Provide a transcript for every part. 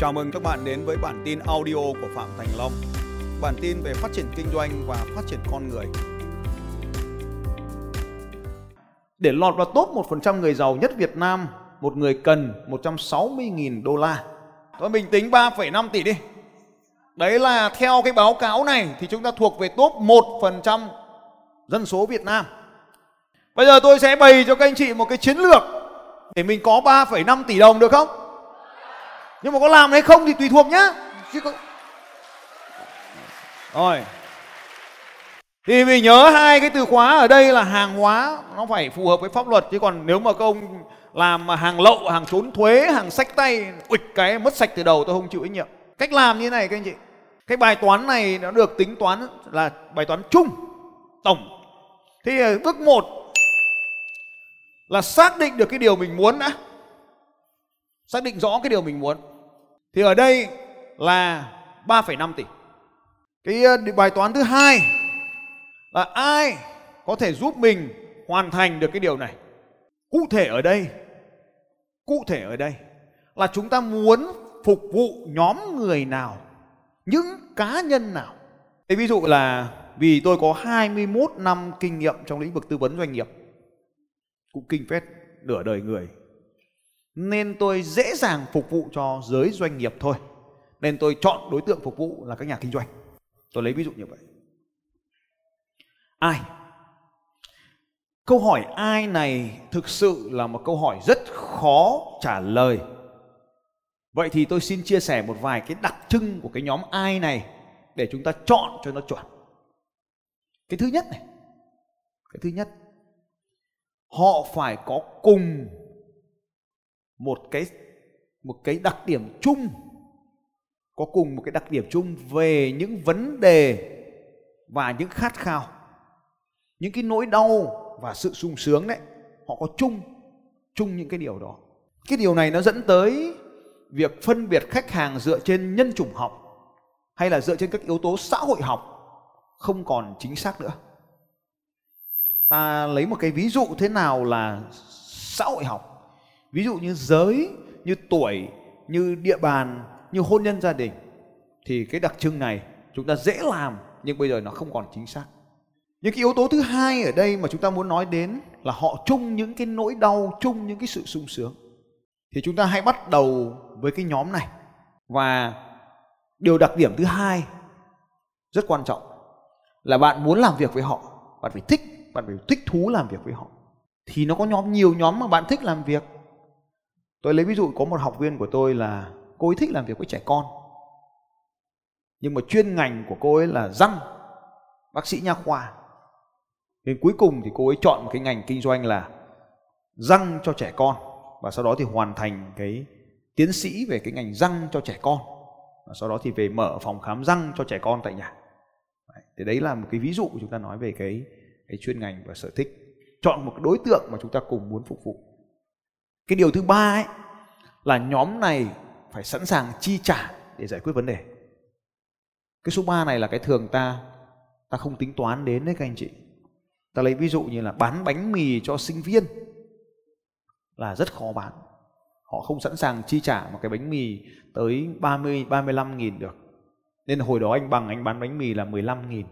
Chào mừng các bạn đến với bản tin audio của Phạm Thành Long. Bản tin về phát triển kinh doanh và phát triển con người. Để lọt vào top 1% người giàu nhất Việt Nam, một người cần 160.000 đô la. Thôi mình tính 3,5 tỷ đi. Đấy là theo cái báo cáo này thì chúng ta thuộc về top 1% dân số Việt Nam. Bây giờ tôi sẽ bày cho các anh chị một cái chiến lược để mình có 3,5 tỷ đồng được không? Nhưng mà có làm hay không thì tùy thuộc nhá. Chứ có... Rồi. Thì mình nhớ hai cái từ khóa ở đây là hàng hóa nó phải phù hợp với pháp luật chứ còn nếu mà các ông làm mà hàng lậu, hàng trốn thuế, hàng sách tay, uịch cái mất sạch từ đầu tôi không chịu trách nhiệm. Cách làm như này các anh chị. Cái bài toán này nó được tính toán là bài toán chung tổng. Thì ờ, bước 1 là xác định được cái điều mình muốn đã. Xác định rõ cái điều mình muốn. Thì ở đây là 3,5 tỷ. Cái ờ, bài toán thứ hai là ai có thể giúp mình hoàn thành được cái điều này. Cụ thể ở đây, cụ thể ở đây là chúng ta muốn phục vụ nhóm người nào, những cá nhân nào. Thế ví dụ là vì tôi có 21 năm kinh nghiệm trong lĩnh vực tư vấn doanh nghiệp, cũng kinh phết nửa đời người nên tôi dễ dàng phục vụ cho giới doanh nghiệp thôi. Nên tôi chọn đối tượng phục vụ là các nhà kinh doanh. Tôi lấy ví dụ như vậy. Ai? Câu hỏi ai này thực sự là một câu hỏi rất khó trả lời. Vậy thì tôi xin chia sẻ một vài cái đặc trưng của cái nhóm ai này để chúng ta chọn cho nó chuẩn. Cái thứ nhất này. Cái thứ nhất. Họ phải có cùng một cái một cái đặc điểm chung, có cùng một cái đặc điểm chung về những vấn đề và những khát khao. Những cái nỗi đau và sự sung sướng đấy, họ có chung chung những cái điều đó. Cái điều này nó dẫn tới việc phân biệt khách hàng dựa trên nhân chủng học hay là dựa trên các yếu tố xã hội học không còn chính xác nữa. Ta lấy một cái ví dụ thế nào là xã hội học? Ví dụ như giới, như tuổi, như địa bàn, như hôn nhân gia đình, thì cái đặc trưng này chúng ta dễ làm, nhưng bây giờ nó không còn chính xác. Những cái yếu tố thứ hai ở đây mà chúng ta muốn nói đến là họ chung những cái nỗi đau, chung những cái sự sung sướng. Thì chúng ta hãy bắt đầu với cái nhóm này. Và điều đặc điểm thứ hai rất quan trọng là bạn muốn làm việc với họ, bạn phải thích, bạn phải thích thú làm việc với họ. Thì nó có nhóm, nhiều nhóm mà bạn thích làm việc tôi lấy ví dụ, có một học viên của tôi là cô ấy thích làm việc với trẻ con. Nhưng mà chuyên ngành của cô ấy là răng, bác sĩ nha khoa. Nên cuối cùng thì cô ấy chọn một cái ngành kinh doanh là răng cho trẻ con. Và sau đó thì hoàn thành cái tiến sĩ về cái ngành răng cho trẻ con. Và sau đó thì về mở phòng khám răng cho trẻ con tại nhà. Thì đấy là một cái ví dụ chúng ta nói về cái cái chuyên ngành và sở thích. Chọn một đối tượng mà chúng ta cùng muốn phục vụ cái điều thứ ba ấy là nhóm này phải sẵn sàng chi trả để giải quyết vấn đề. Cái số 3 này là cái thường ta ta không tính toán đến đấy các anh chị. Ta lấy ví dụ như là bán bánh mì cho sinh viên là rất khó bán. Họ không sẵn sàng chi trả một cái bánh mì tới 30 35 nghìn được. Nên hồi đó anh bằng, anh bán bánh mì là 15 nghìn.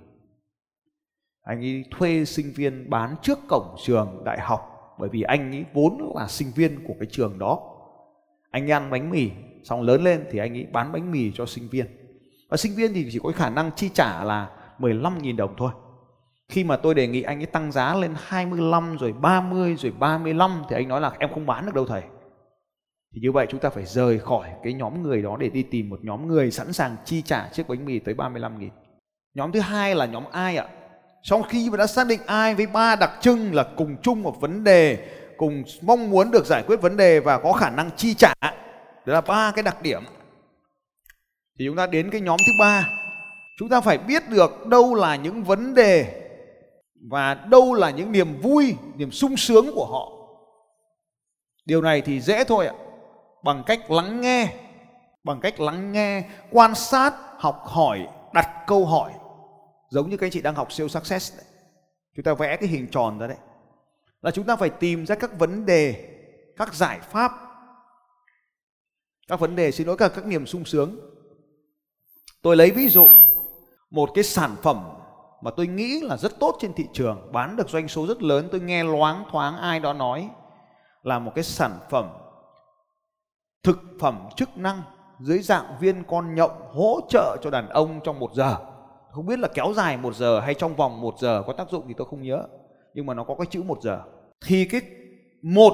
Anh ấy thuê sinh viên bán trước cổng trường đại học bởi vì anh ấy vốn là sinh viên của cái trường đó anh ăn bánh mì, xong lớn lên thì anh ấy bán bánh mì cho sinh viên và sinh viên thì chỉ có khả năng chi trả là 15.000 đồng thôi khi mà tôi đề nghị anh ấy tăng giá lên 25 rồi 30 rồi 35 thì anh nói là em không bán được đâu thầy thì như vậy chúng ta phải rời khỏi cái nhóm người đó để đi tìm một nhóm người sẵn sàng chi trả chiếc bánh mì tới 35 nghìn. Nhóm thứ hai là nhóm ai ạ? Sau khi mà đã xác định ai với ba đặc trưng là cùng chung một vấn đề, cùng mong muốn được giải quyết vấn đề và có khả năng chi trả, đó là ba cái đặc điểm. Thì chúng ta đến cái nhóm thứ ba. Chúng ta phải biết được đâu là những vấn đề và đâu là những niềm vui, niềm sung sướng của họ. Điều này thì dễ thôi ạ. Bằng cách lắng nghe, bằng cách lắng nghe, quan sát, học hỏi, đặt câu hỏi giống như các anh chị đang học siêu success đấy. chúng ta vẽ cái hình tròn ra đấy. Là chúng ta phải tìm ra các vấn đề, các giải pháp. Các vấn đề, xin lỗi cả các niềm sung sướng. Tôi lấy ví dụ, một cái sản phẩm mà tôi nghĩ là rất tốt trên thị trường, bán được doanh số rất lớn, tôi nghe loáng thoáng ai đó nói, là một cái sản phẩm thực phẩm chức năng dưới dạng viên con nhộng hỗ trợ cho đàn ông trong một giờ không biết là kéo dài một giờ hay trong vòng một giờ có tác dụng thì tôi không nhớ. Nhưng mà nó có cái chữ một giờ. Thì cái một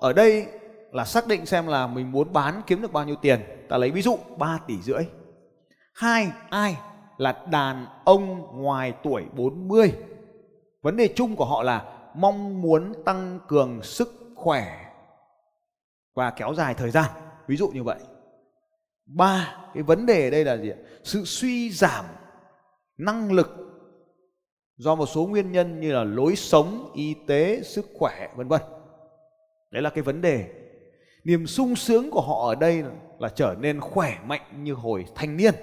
ở đây là xác định xem là mình muốn bán kiếm được bao nhiêu tiền. Ta lấy ví dụ 3 tỷ rưỡi. Hai, ai? Là đàn ông ngoài tuổi 40 vấn đề chung của họ là mong muốn tăng cường sức khỏe và kéo dài thời gian. Ví dụ như vậy. Ba, cái vấn đề ở đây là gì sự suy giảm năng lực do một số nguyên nhân như là lối sống, y tế, sức khỏe, vân vân. Đấy là cái vấn đề. Niềm sung sướng của họ ở đây là trở nên khỏe mạnh như hồi thanh niên.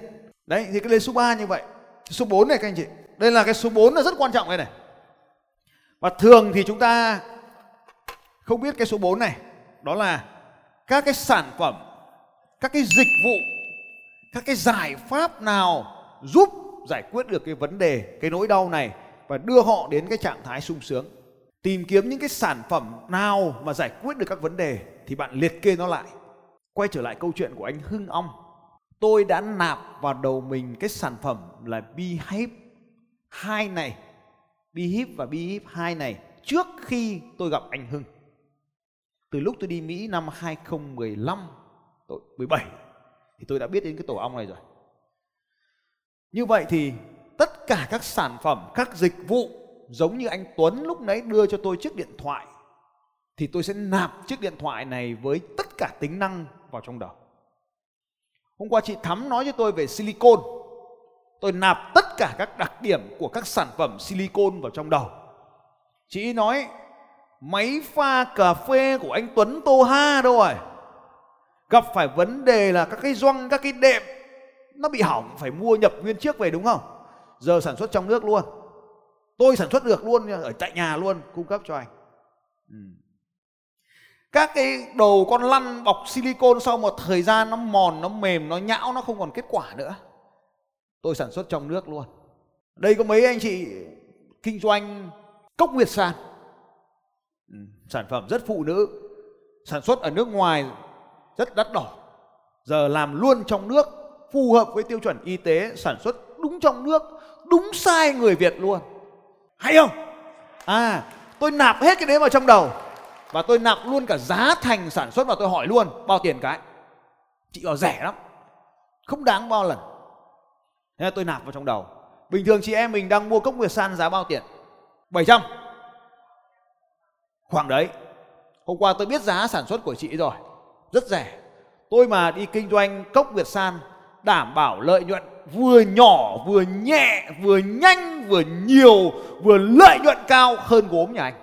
Đấy, thì cái lên số 3 như vậy. Số 4 này các anh chị, đây là cái số 4 là rất quan trọng đây này. Và thường thì chúng ta không biết cái số 4 này, đó là các cái sản phẩm, các cái dịch vụ, các cái giải pháp nào giúp giải quyết được cái vấn đề, cái nỗi đau này và đưa họ đến cái trạng thái sung sướng. Tìm kiếm những cái sản phẩm nào mà giải quyết được các vấn đề thì bạn liệt kê nó lại. Quay trở lại câu chuyện của anh Hưng Ong. Tôi đã nạp vào đầu mình cái sản phẩm là Behave hai này. Behave và Behave hai này trước khi tôi gặp anh Hưng. Từ lúc tôi đi Mỹ năm 2015 tôi 17 thì tôi đã biết đến cái tổ ong này rồi như vậy thì tất cả các sản phẩm các dịch vụ giống như anh Tuấn lúc nãy đưa cho tôi chiếc điện thoại thì tôi sẽ nạp chiếc điện thoại này với tất cả tính năng vào trong đầu. Hôm qua chị Thắm nói cho tôi về silicon tôi nạp tất cả các đặc điểm của các sản phẩm silicon vào trong đầu. Chị nói máy pha cà phê của anh Tuấn Tô Ha đâu rồi? Gặp phải vấn đề là các cái doanh, các cái đệm nó bị hỏng, phải mua nhập nguyên chiếc về đúng không? Giờ sản xuất trong nước luôn. Tôi sản xuất được luôn ở tại nhà luôn, cung cấp cho anh. Ừ. các cái đầu con lăn bọc silicon sau một thời gian nó mòn, nó mềm, nó nhão, nó không còn kết quả nữa. Tôi sản xuất trong nước luôn. Đây có mấy anh chị kinh doanh cốc nguyệt san ừ. sản phẩm rất phụ nữ, sản xuất ở nước ngoài rất đắt đỏ. Giờ làm luôn trong nước phù hợp với tiêu chuẩn y tế sản xuất đúng trong nước, đúng sai người Việt luôn. Hay không? À tôi nạp hết cái đấy vào trong đầu. Và tôi nạp luôn cả giá thành sản xuất và tôi hỏi luôn, bao tiền cái? Chị bảo rẻ lắm. Không đáng bao lần. Thế là tôi nạp vào trong đầu. Bình thường chị em mình đang mua cốc nguyệt san giá bao tiền? 700 khoảng đấy. Hôm qua tôi biết giá sản xuất của chị rồi. Rất rẻ. Tôi mà đi kinh doanh cốc việt san đảm bảo lợi nhuận vừa nhỏ, vừa nhẹ, vừa nhanh, vừa nhiều, vừa lợi nhuận cao hơn gốm nhà anh.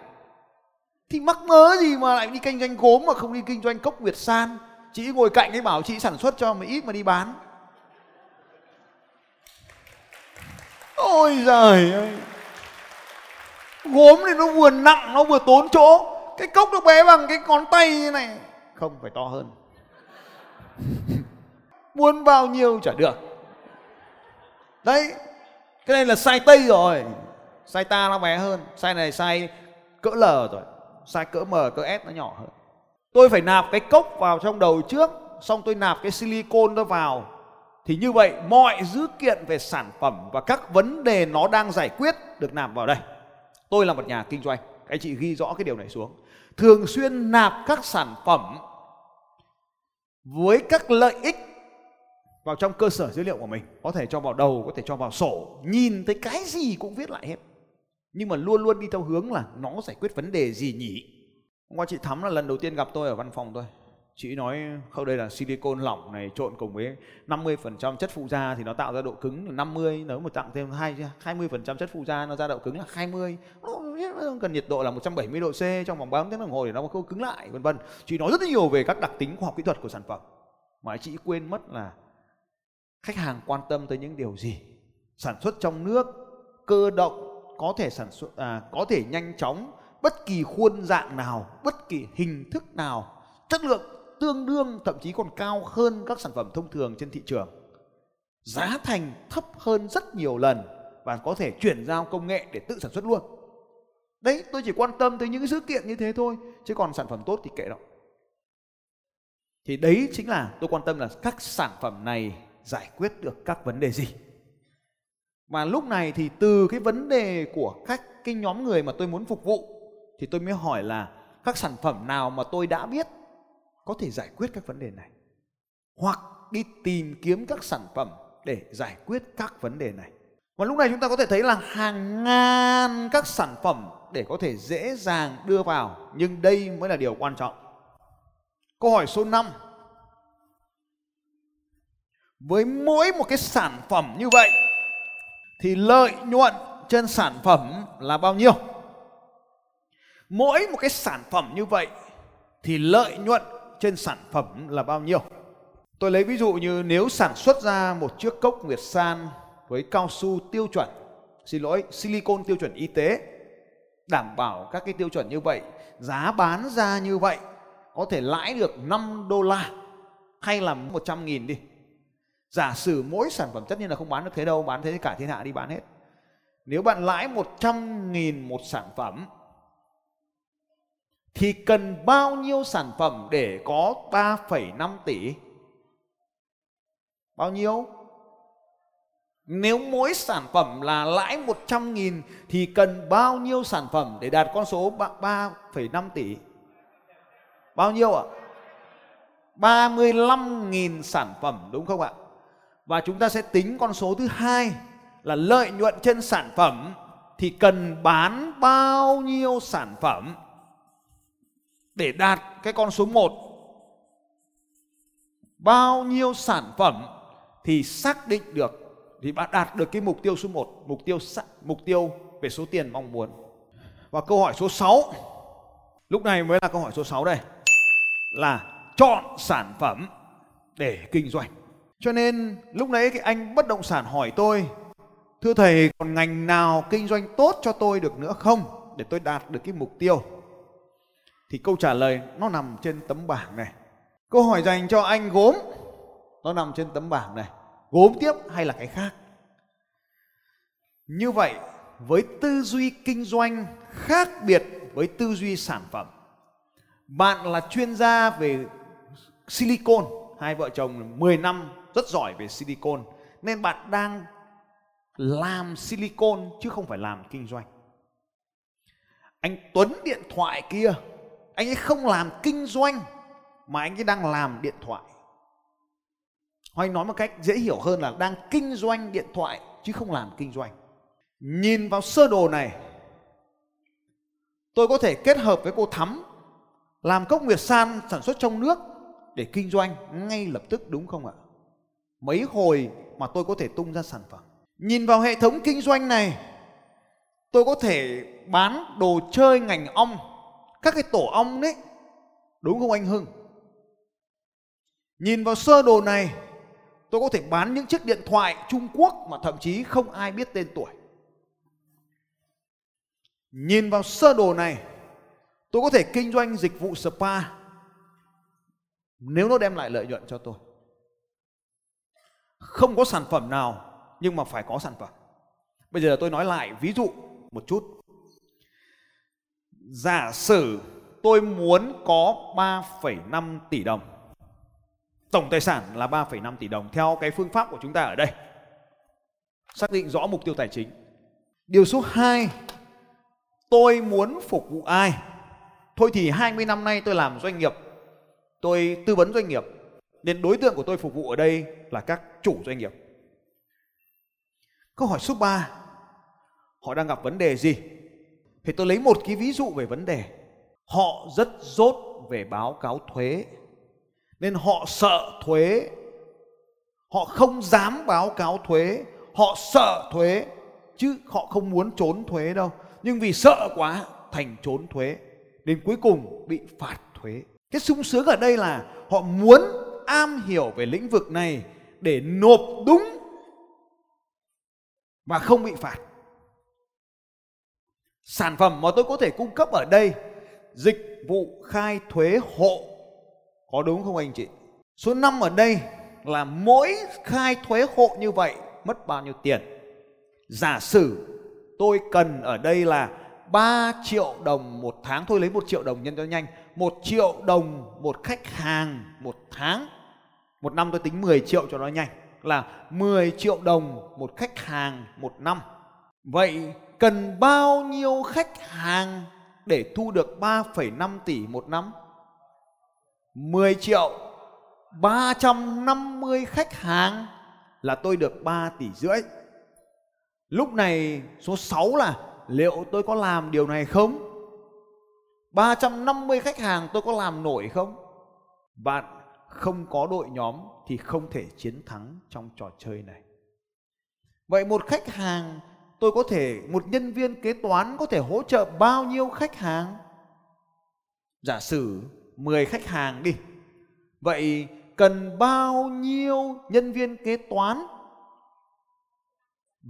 Thì mắc mớ gì mà lại đi kinh doanh gốm mà không đi kinh doanh cốc việt san? Chị ngồi cạnh ấy bảo chị sản xuất cho mà ít mà đi bán. Ôi giời ơi. Gốm thì nó vừa nặng, nó vừa tốn chỗ. Cái cốc nó bé bằng cái ngón tay như này. Không, phải to hơn muốn bao nhiêu chả được. Đấy, cái này là sai tây rồi. Sai ta nó bé hơn, sai này sai cỡ l rồi. Sai cỡ m, cỡ s nó nhỏ hơn. Tôi phải nạp cái cốc vào trong đầu trước, xong tôi nạp cái silicon nó vào. Thì như vậy, mọi dữ kiện về sản phẩm và các vấn đề nó đang giải quyết được nạp vào đây. Tôi là một nhà kinh doanh anh chị ghi rõ cái điều này xuống. Thường xuyên nạp các sản phẩm với các lợi ích vào trong cơ sở dữ liệu của mình. Có thể cho vào đầu, có thể cho vào sổ, nhìn thấy cái gì cũng viết lại hết. Nhưng mà luôn luôn đi theo hướng là nó giải quyết vấn đề gì nhỉ? Hôm qua chị thắm là lần đầu tiên gặp tôi ở văn phòng tôi chị nói không đây là silicon lỏng này, trộn cùng với 50% chất phụ gia thì nó tạo ra độ cứng là 50 nếu mà tặng thêm 20% chất phụ gia nó ra độ cứng là 20 cần nhiệt độ là 170 độ C trong vòng 3 tiếng đồng hồ để nó có cứng lại, vân vân. Chị nói rất nhiều về các đặc tính khoa học kỹ thuật của sản phẩm. Mà chị quên mất là khách hàng quan tâm tới những điều gì? Sản xuất trong nước cơ động có thể sản xuất à, có thể nhanh chóng bất kỳ khuôn dạng nào bất kỳ hình thức nào chất lượng tương đương thậm chí còn cao hơn các sản phẩm thông thường trên thị trường. Giá thành thấp hơn rất nhiều lần và có thể chuyển giao công nghệ để tự sản xuất luôn. Đấy tôi chỉ quan tâm tới những sự kiện như thế thôi chứ còn sản phẩm tốt thì kệ đó. Thì đấy chính là tôi quan tâm là các sản phẩm này giải quyết được các vấn đề gì. Và lúc này thì từ cái vấn đề của các cái nhóm người mà tôi muốn phục vụ, thì tôi mới hỏi là các sản phẩm nào mà tôi đã biết có thể giải quyết các vấn đề này? Hoặc đi tìm kiếm các sản phẩm để giải quyết các vấn đề này. Và lúc này chúng ta có thể thấy là hàng ngàn các sản phẩm để có thể dễ dàng đưa vào, nhưng đây mới là điều quan trọng. Câu hỏi số 5 với mỗi một cái sản phẩm như vậy, thì lợi nhuận trên sản phẩm là bao nhiêu? Mỗi một cái sản phẩm như vậy, thì lợi nhuận trên sản phẩm là bao nhiêu? Tôi lấy ví dụ như nếu sản xuất ra một chiếc cốc nguyệt san với cao su tiêu chuẩn, xin lỗi silicon tiêu chuẩn y tế, đảm bảo các cái tiêu chuẩn như vậy, giá bán ra như vậy có thể lãi được 5 đô la hay là 100 nghìn đi giả sử mỗi sản phẩm tất nhiên là không bán được thế đâu bán thế cả thiên hạ đi bán hết nếu bạn lãi 100 nghìn một sản phẩm thì cần bao nhiêu sản phẩm để có 3,5 tỷ? Bao nhiêu? Nếu mỗi sản phẩm là lãi 100 nghìn thì cần bao nhiêu sản phẩm để đạt con số 3,5 tỷ? Bao nhiêu ạ? 35.000 sản phẩm đúng không ạ? Và chúng ta sẽ tính con số thứ hai là lợi nhuận trên sản phẩm thì cần bán bao nhiêu sản phẩm để đạt cái con số 1 bao nhiêu sản phẩm thì xác định được thì bạn đạt được cái mục tiêu số 1, mục tiêu mục tiêu về số tiền mong muốn. Và câu hỏi số 6. Lúc này mới là câu hỏi số 6 đây. Là chọn sản phẩm để kinh doanh. Cho nên lúc nãy cái anh bất động sản hỏi tôi, Thưa thầy, còn ngành nào kinh doanh tốt cho tôi được nữa không Để tôi đạt được cái mục tiêu? Thì câu trả lời nó nằm trên tấm bảng này. Câu hỏi dành cho anh gốm nó nằm trên tấm bảng này. Gốm tiếp hay là cái khác? Như vậy, với tư duy kinh doanh khác biệt với tư duy sản phẩm, bạn là chuyên gia về silicon. Hai vợ chồng 10 năm rất giỏi về silicon, nên bạn đang làm silicon chứ không phải làm kinh doanh. Anh Tuấn điện thoại kia, anh ấy không làm kinh doanh mà anh ấy đang làm điện thoại. Hoặc anh nói một cách dễ hiểu hơn là đang kinh doanh điện thoại chứ không làm kinh doanh. Nhìn vào sơ đồ này, tôi có thể kết hợp với cô thắm làm cốc nguyệt san sản xuất trong nước để kinh doanh ngay lập tức, đúng không ạ? Mấy hồi mà tôi có thể tung ra sản phẩm. Nhìn vào hệ thống kinh doanh này, tôi có thể bán đồ chơi ngành ong, các cái tổ ong đấy. Đúng không anh Hưng? Nhìn vào sơ đồ này, tôi có thể bán những chiếc điện thoại Trung Quốc mà thậm chí không ai biết tên tuổi. Nhìn vào sơ đồ này, tôi có thể kinh doanh dịch vụ spa. Nếu nó đem lại lợi nhuận cho tôi không có sản phẩm nào nhưng mà phải có sản phẩm. Bây giờ tôi nói lại ví dụ một chút. Giả sử tôi muốn có 3,5 tỷ đồng tổng tài sản là 3,5 tỷ đồng theo cái phương pháp của chúng ta ở đây. Xác định rõ mục tiêu tài chính. Điều số 2 tôi muốn phục vụ ai? Thôi thì 20 năm nay tôi làm doanh nghiệp tôi tư vấn doanh nghiệp nên đối tượng của tôi phục vụ ở đây là các chủ doanh nghiệp. Câu hỏi số 3 họ đang gặp vấn đề gì? Thì tôi lấy một cái ví dụ về vấn đề. Họ rất dốt về báo cáo thuế. Nên họ sợ thuế. Họ không dám báo cáo thuế. Họ sợ thuế, chứ họ không muốn trốn thuế đâu. Nhưng vì sợ quá, thành trốn thuế. Đến cuối cùng bị phạt thuế. Cái sung sướng ở đây là họ muốn am hiểu về lĩnh vực này để nộp đúng và không bị phạt sản phẩm mà tôi có thể cung cấp ở đây, dịch vụ khai thuế hộ, Có đúng không anh chị? Số 5 ở đây là mỗi khai thuế hộ như vậy mất bao nhiêu tiền? Giả sử tôi cần ở đây là 3 triệu đồng một tháng, thôi lấy 1 triệu đồng nhân cho nhanh 1 triệu đồng một khách hàng một tháng một năm tôi tính 10 triệu cho nó nhanh là 10 triệu đồng một khách hàng một năm vậy cần bao nhiêu khách hàng để thu được 3,5 tỷ một năm 10 triệu 350 khách hàng là tôi được 3 tỷ rưỡi lúc này số 6 là liệu tôi có làm điều này không? 350 khách hàng tôi có làm nổi không? và không có đội nhóm thì không thể chiến thắng trong trò chơi này. Vậy một khách hàng, tôi có thể, một nhân viên kế toán có thể hỗ trợ bao nhiêu khách hàng? Giả sử 10 khách hàng đi. Vậy cần bao nhiêu nhân viên kế toán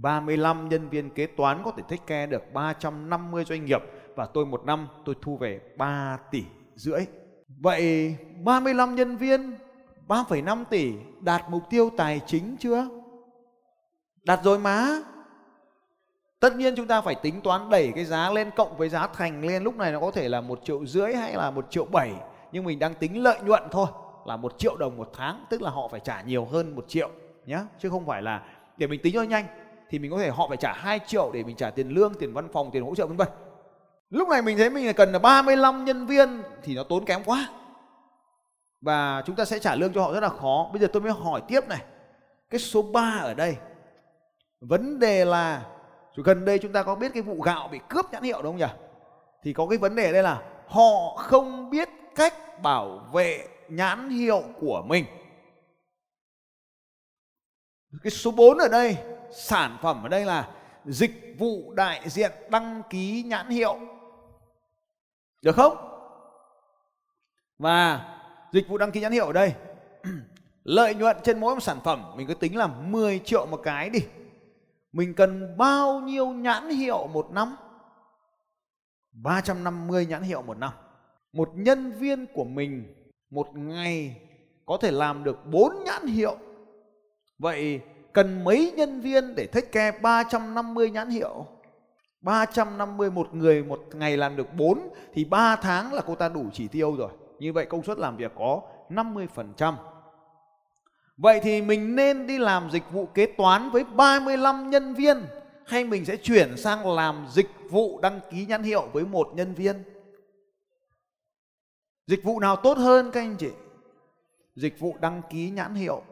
35 nhân viên kế toán có thể take care được 350 doanh nghiệp và tôi một năm tôi thu về 3 tỷ rưỡi. Vậy 35 nhân viên 3,5 tỷ đạt mục tiêu tài chính chưa? Đạt rồi má. Tất nhiên chúng ta phải tính toán đẩy cái giá lên cộng với giá thành lên lúc này nó có thể là một triệu rưỡi hay là một triệu bảy nhưng mình đang tính lợi nhuận thôi là một triệu đồng một tháng tức là họ phải trả nhiều hơn một triệu nhé chứ không phải là để mình tính cho nhanh thì mình có thể họ phải trả 2 triệu để mình trả tiền lương, tiền văn phòng, tiền hỗ trợ vân vân. Lúc này mình thấy mình là cần là 35 nhân viên thì nó tốn kém quá. Và chúng ta sẽ trả lương cho họ rất là khó. Bây giờ tôi mới hỏi tiếp này. Cái số 3 ở đây. Vấn đề là gần đây chúng ta có biết cái vụ gạo bị cướp nhãn hiệu đúng không nhỉ? Thì có cái vấn đề ở đây là họ không biết cách bảo vệ nhãn hiệu của mình. Cái số 4 ở đây, sản phẩm ở đây là dịch vụ đại diện đăng ký nhãn hiệu được không? Và dịch vụ đăng ký nhãn hiệu ở đây. Lợi nhuận trên mỗi một sản phẩm, mình cứ tính là 10 triệu một cái đi. Mình cần bao nhiêu nhãn hiệu một năm? 350 nhãn hiệu một năm. Một nhân viên của mình một ngày có thể làm được 4 nhãn hiệu. Vậy cần mấy nhân viên để take care 350 nhãn hiệu? 350 một người một ngày làm được 4 thì 3 tháng là cô ta đủ chỉ tiêu rồi. Như vậy công suất làm việc có 50%. Vậy thì mình nên đi làm dịch vụ kế toán với 35 nhân viên, hay mình sẽ chuyển sang làm dịch vụ đăng ký nhãn hiệu với một nhân viên? Dịch vụ nào tốt hơn, các anh chị? Dịch vụ đăng ký nhãn hiệu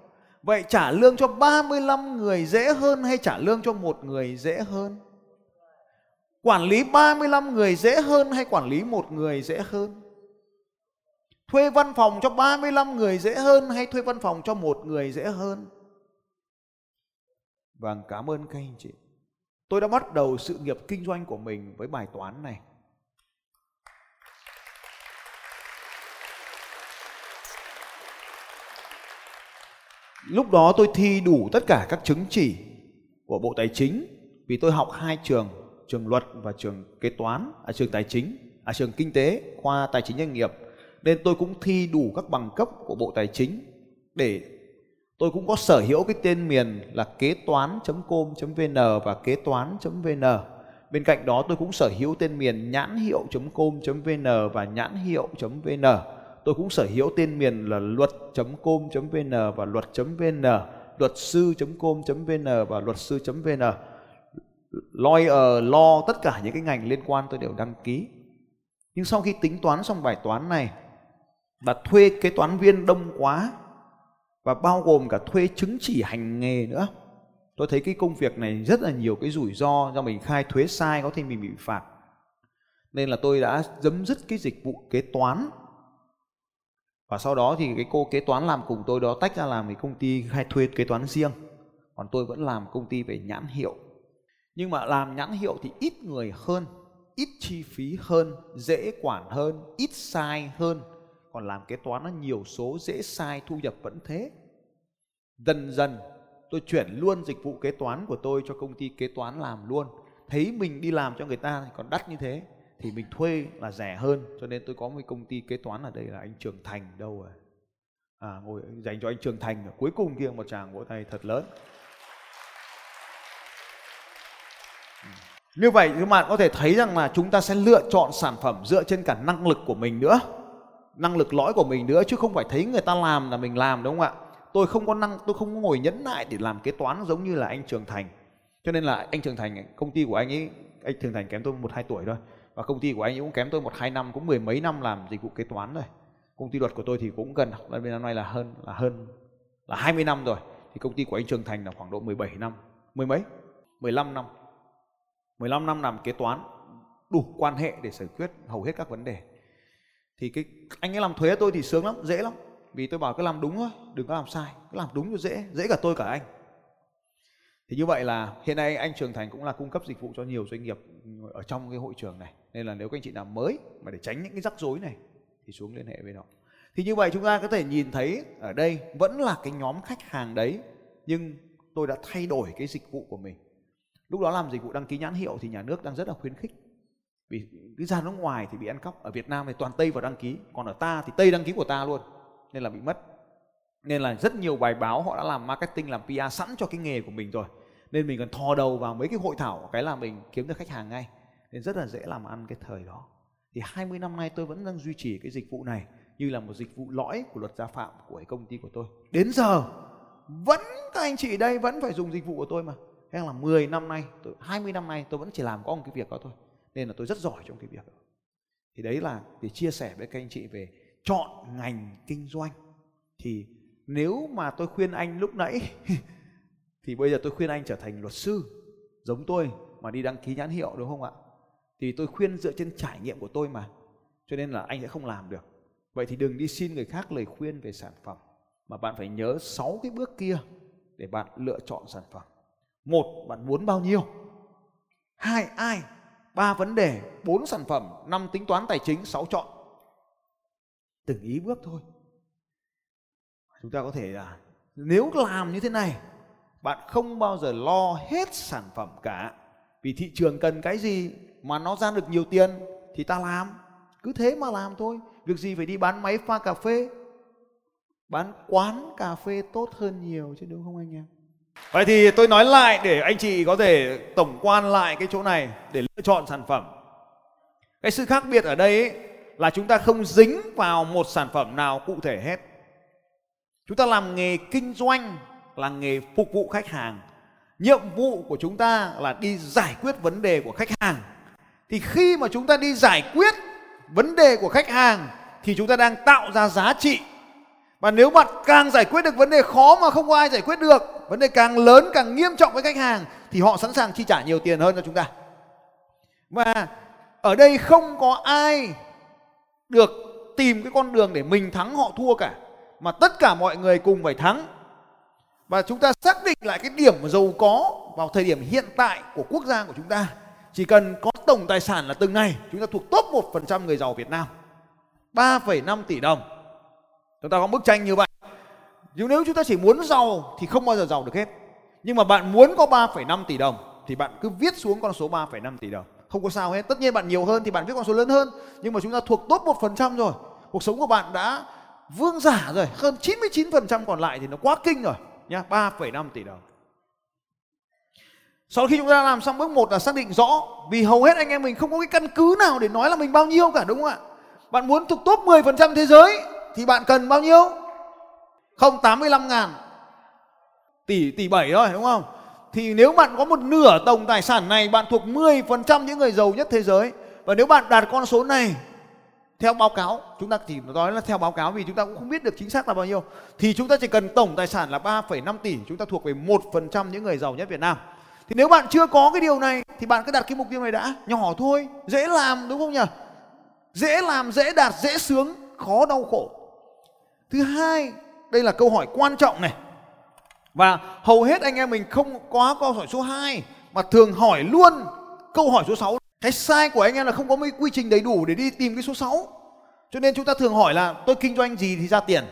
Vậy trả lương cho 35 người dễ hơn hay trả lương cho một người dễ hơn? Quản lý 35 người dễ hơn hay quản lý một người dễ hơn? Thuê văn phòng cho 35 người dễ hơn hay thuê văn phòng cho một người dễ hơn? Vâng, cảm ơn các anh chị. Tôi đã bắt đầu sự nghiệp kinh doanh của mình với bài toán này. Lúc đó tôi thi đủ tất cả các chứng chỉ của Bộ Tài chính vì tôi học hai trường, trường luật và trường kế toán, à trường tài chính, à trường kinh tế, khoa tài chính doanh nghiệp. Nên tôi cũng thi đủ các bằng cấp của Bộ Tài chính để tôi cũng có sở hữu cái tên miền là kế toán.com.vn và kế toán.vn. Bên cạnh đó tôi cũng sở hữu tên miền nhãn hiệu.com.vn và nhãn hiệu.vn tôi cũng sở hữu tên miền là luật.com.vn và luật.vn luật sư.com.vn và luật sư.vn lawyer, ờ, law, tất cả những cái ngành liên quan tôi đều đăng ký. Nhưng sau khi tính toán xong bài toán này và thuê kế toán viên đông quá và bao gồm cả thuê chứng chỉ hành nghề nữa. Tôi thấy cái công việc này rất là nhiều cái rủi ro do mình khai thuế sai có thể mình bị phạt. Nên là tôi đã chấm dứt cái dịch vụ kế toán và sau đó thì cái cô kế toán làm cùng tôi đó tách ra làm cái công ty khai thuê kế toán riêng còn tôi vẫn làm công ty về nhãn hiệu nhưng mà làm nhãn hiệu thì ít người hơn, ít chi phí hơn, dễ quản hơn, ít sai hơn. Còn làm kế toán nó nhiều số, dễ sai thu nhập vẫn thế. Dần dần, tôi chuyển luôn dịch vụ kế toán của tôi cho công ty kế toán làm luôn. Thấy mình đi làm cho người ta thì còn đắt như thế, thì mình thuê là rẻ hơn. Cho nên tôi có một công ty kế toán ở đây là anh Trường Thành đâu rồi à ngồi dành cho anh Trường Thành, cuối cùng kia một chàng vỗ tay thật lớn. Như vậy các bạn có thể thấy rằng là chúng ta sẽ lựa chọn sản phẩm dựa trên cả năng lực của mình nữa, năng lực lõi của mình nữa, chứ không phải thấy người ta làm là mình làm, đúng không ạ? Tôi không có năng, tôi không có ngồi nhẫn nại để làm kế toán giống như là anh Trường Thành. Cho nên là anh Trường Thành, công ty của anh ấy, anh Trường Thành kém tôi một hai tuổi thôi, và công ty của anh ấy cũng kém tôi một hai năm, cũng mười mấy năm làm dịch vụ kế toán rồi. Công ty luật của tôi thì cũng gần bên năm nay là hơn là hơn, là 20 năm rồi. Thì công ty của anh Trường Thành là khoảng độ 17 năm, mười mấy 15 năm. 15 năm làm kế toán, đủ quan hệ để giải quyết hầu hết các vấn đề. Thì cái, anh ấy làm thuế tôi thì sướng lắm, dễ lắm. Vì tôi bảo cứ làm đúng thôi, đừng có làm sai, cứ làm đúng cho dễ dễ cả tôi cả anh. Thì như vậy là hiện nay anh Trường Thành cũng là cung cấp dịch vụ cho nhiều doanh nghiệp ở trong cái hội trường này. Nên là nếu các anh chị nào mới mà để tránh những cái rắc rối này thì xuống liên hệ với nó. Thì như vậy chúng ta có thể nhìn thấy ở đây vẫn là cái nhóm khách hàng đấy, nhưng tôi đã thay đổi cái dịch vụ của mình lúc đó làm dịch vụ đăng ký nhãn hiệu thì nhà nước đang rất là khuyến khích. Vì cứ ra nước ngoài thì bị ăn cắp. Ở Việt Nam thì toàn Tây vào đăng ký, còn ở ta thì Tây đăng ký của ta luôn, nên là bị mất. Nên là rất nhiều bài báo họ đã làm marketing, làm PR sẵn cho cái nghề của mình rồi. Nên mình cần thò đầu vào mấy cái hội thảo, cái là mình kiếm được khách hàng ngay. Nên rất là dễ làm ăn cái thời đó. Thì 20 năm nay tôi vẫn đang duy trì cái dịch vụ này, như là một dịch vụ lõi của luật gia phạm của cái công ty của tôi. Đến giờ, vẫn các anh chị đây vẫn phải dùng dịch vụ của tôi mà hay là 10 năm nay, tôi 20 năm nay tôi vẫn chỉ làm có một cái việc đó thôi. Nên là tôi rất giỏi trong cái việc đó. Thì đấy là để chia sẻ với các anh chị về chọn ngành kinh doanh. Thì nếu mà tôi khuyên anh lúc nãy, thì bây giờ tôi khuyên anh trở thành luật sư, giống tôi mà đi đăng ký nhãn hiệu, đúng không ạ? Thì tôi khuyên dựa trên trải nghiệm của tôi mà, cho nên là anh sẽ không làm được. Vậy thì đừng đi xin người khác lời khuyên về sản phẩm, mà bạn phải nhớ 6 cái bước kia để bạn lựa chọn sản phẩm một, bạn muốn bao nhiêu? Hai, ai? Ba vấn đề, bốn sản phẩm, năm tính toán tài chính, sáu chọn. Từng ý bước thôi. Chúng ta có thể là, nếu làm như thế này, bạn không bao giờ lo hết sản phẩm cả. Vì thị trường cần cái gì mà nó ra được nhiều tiền thì ta làm. Cứ thế mà làm thôi. Việc gì phải đi bán máy pha cà phê? Bán quán cà phê tốt hơn nhiều chứ, đúng không anh em? Vậy thì tôi nói lại để anh chị có thể tổng quan lại cái chỗ này để lựa chọn sản phẩm. Cái sự khác biệt ở đây ấy, là chúng ta không dính vào một sản phẩm nào cụ thể hết. Chúng ta làm nghề kinh doanh là nghề phục vụ khách hàng. Nhiệm vụ của chúng ta là đi giải quyết vấn đề của khách hàng. Thì khi mà chúng ta đi giải quyết vấn đề của khách hàng thì chúng ta đang tạo ra giá trị. Và nếu bạn càng giải quyết được vấn đề khó mà không có ai giải quyết được, vấn đề càng lớn càng nghiêm trọng với khách hàng thì họ sẵn sàng chi trả nhiều tiền hơn cho chúng ta. Và ở đây không có ai được tìm cái con đường để mình thắng họ thua cả mà tất cả mọi người cùng phải thắng. Và chúng ta xác định lại cái điểm giàu có vào thời điểm hiện tại của quốc gia của chúng ta. Chỉ cần có tổng tài sản là từng ngày chúng ta thuộc top 1% người giàu Việt Nam. 3,5 tỷ đồng chúng ta có bức tranh như vậy. Nhưng nếu chúng ta chỉ muốn giàu thì không bao giờ giàu được hết. Nhưng mà bạn muốn có 3,5 tỷ đồng thì bạn cứ viết xuống con số 3,5 tỷ đồng. Không có sao hết. Tất nhiên bạn nhiều hơn thì bạn viết con số lớn hơn. Nhưng mà chúng ta thuộc top 1% rồi. Cuộc sống của bạn đã vương giả rồi. Hơn 99% còn lại thì nó quá kinh rồi. Nhá 3,5 tỷ đồng. Sau khi chúng ta làm xong bước 1 là xác định rõ vì hầu hết anh em mình không có cái căn cứ nào để nói là mình bao nhiêu cả đúng không ạ? Bạn muốn thuộc top 10% thế giới thì bạn cần bao nhiêu? Không 85 ngàn. Tỷ tỷ 7 thôi đúng không? Thì nếu bạn có một nửa tổng tài sản này bạn thuộc 10% những người giàu nhất thế giới. Và nếu bạn đạt con số này theo báo cáo chúng ta chỉ nói là theo báo cáo vì chúng ta cũng không biết được chính xác là bao nhiêu thì chúng ta chỉ cần tổng tài sản là 3,5 tỷ chúng ta thuộc về 1% những người giàu nhất Việt Nam. Thì nếu bạn chưa có cái điều này thì bạn cứ đặt cái mục tiêu này đã nhỏ thôi dễ làm đúng không nhỉ? Dễ làm dễ đạt dễ sướng khó đau khổ thứ hai đây là câu hỏi quan trọng này. Và hầu hết anh em mình không có câu hỏi số 2 mà thường hỏi luôn câu hỏi số 6 cái sai của anh em là không có mấy quy trình đầy đủ để đi tìm cái số 6 cho nên chúng ta thường hỏi là tôi kinh doanh gì thì ra tiền?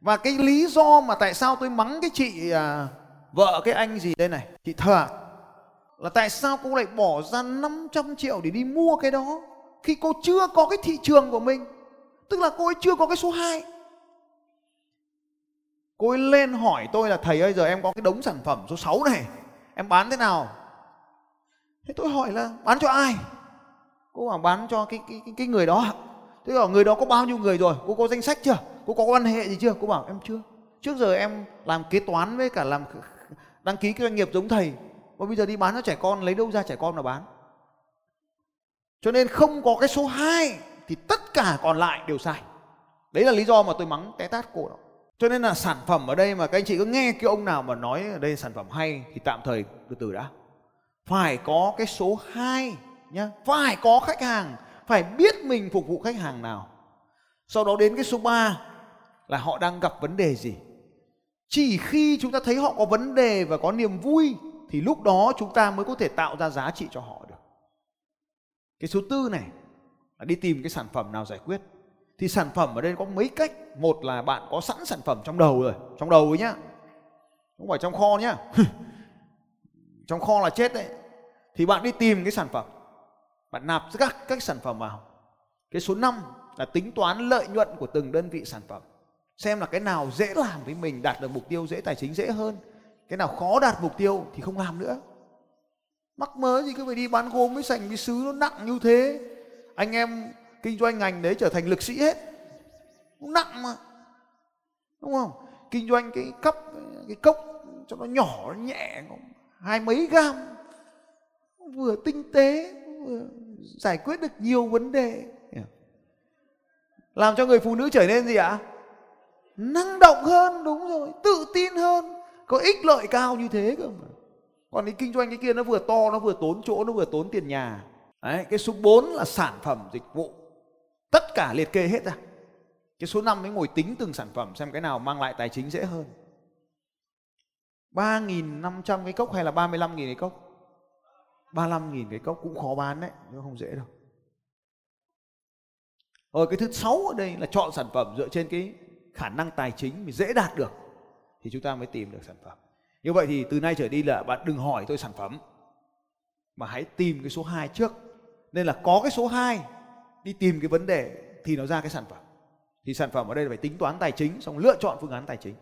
Và cái lý do mà tại sao tôi mắng cái chị à, vợ cái anh gì đây này chị thờ là tại sao cô lại bỏ ra 500 triệu để đi mua cái đó khi cô chưa có cái thị trường của mình? Tức là cô ấy chưa có cái số 2 cô ấy lên hỏi tôi là thầy ơi giờ em có cái đống sản phẩm số 6 này em bán thế nào? Thế tôi hỏi là bán cho ai? Cô bảo bán cho cái cái cái, cái người đó. Thế bảo người đó có bao nhiêu người rồi? Cô có danh sách chưa? Cô có quan hệ gì chưa? Cô bảo em chưa. Trước giờ em làm kế toán với cả làm đăng ký cái doanh nghiệp giống thầy mà bây giờ đi bán cho trẻ con lấy đâu ra trẻ con mà bán? Cho nên không có cái số 2 thì tất cả còn lại đều sai. Đấy là lý do mà tôi mắng té tát cô đó cho nên là sản phẩm ở đây mà các anh chị cứ nghe cái ông nào mà nói ở đây sản phẩm hay thì tạm thời từ từ đã. Phải có cái số 2 nhá. Phải có khách hàng. Phải biết mình phục vụ khách hàng nào. Sau đó đến cái số 3 là họ đang gặp vấn đề gì. Chỉ khi chúng ta thấy họ có vấn đề và có niềm vui thì lúc đó chúng ta mới có thể tạo ra giá trị cho họ được. Cái số tư này là đi tìm cái sản phẩm nào giải quyết thì sản phẩm ở đây có mấy cách. Một là bạn có sẵn sản phẩm trong đầu rồi. Trong đầu ấy nhá. Không phải trong kho nhá. Trong kho là chết đấy. Thì bạn đi tìm cái sản phẩm. Bạn nạp các các sản phẩm vào. Cái số 5 là tính toán lợi nhuận của từng đơn vị sản phẩm. Xem là cái nào dễ làm với mình, đạt được mục tiêu dễ, tài chính dễ hơn. Cái nào khó đạt mục tiêu thì không làm nữa. Mắc mớ gì cứ phải đi bán gốm với sành với sứ nó nặng như thế. Anh em kinh doanh ngành đấy trở thành lực sĩ hết. Nặng mà. Đúng không? Kinh doanh cái cấp cái cốc cho nó nhỏ nó nhẹ hai mấy gam. Vừa tinh tế vừa giải quyết được nhiều vấn đề. Làm cho người phụ nữ trở nên gì ạ? Năng động hơn đúng rồi. Tự tin hơn. Có ích lợi cao như thế cơ mà. Còn cái kinh doanh cái kia nó vừa to nó vừa tốn chỗ nó vừa tốn tiền nhà. Đấy, cái số 4 là sản phẩm dịch vụ tất cả liệt kê hết ra. Cái số 5 mới ngồi tính từng sản phẩm xem cái nào mang lại tài chính dễ hơn. 3.500 cái cốc hay là 35.000 cái cốc? 35.000 cái cốc cũng khó bán đấy, nhưng không dễ đâu. Rồi cái thứ sáu ở đây là chọn sản phẩm dựa trên cái khả năng tài chính mình dễ đạt được thì chúng ta mới tìm được sản phẩm. Như vậy thì từ nay trở đi là bạn đừng hỏi tôi sản phẩm, mà hãy tìm cái số 2 trước. Nên là có cái số 2 đi tìm cái vấn đề thì nó ra cái sản phẩm. Thì sản phẩm ở đây là phải tính toán tài chính, xong lựa chọn phương án tài chính.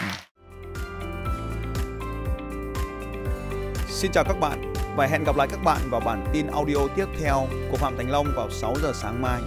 Ừ. Xin chào các bạn và hẹn gặp lại các bạn vào bản tin audio tiếp theo của Phạm Thành Long vào 6 giờ sáng mai.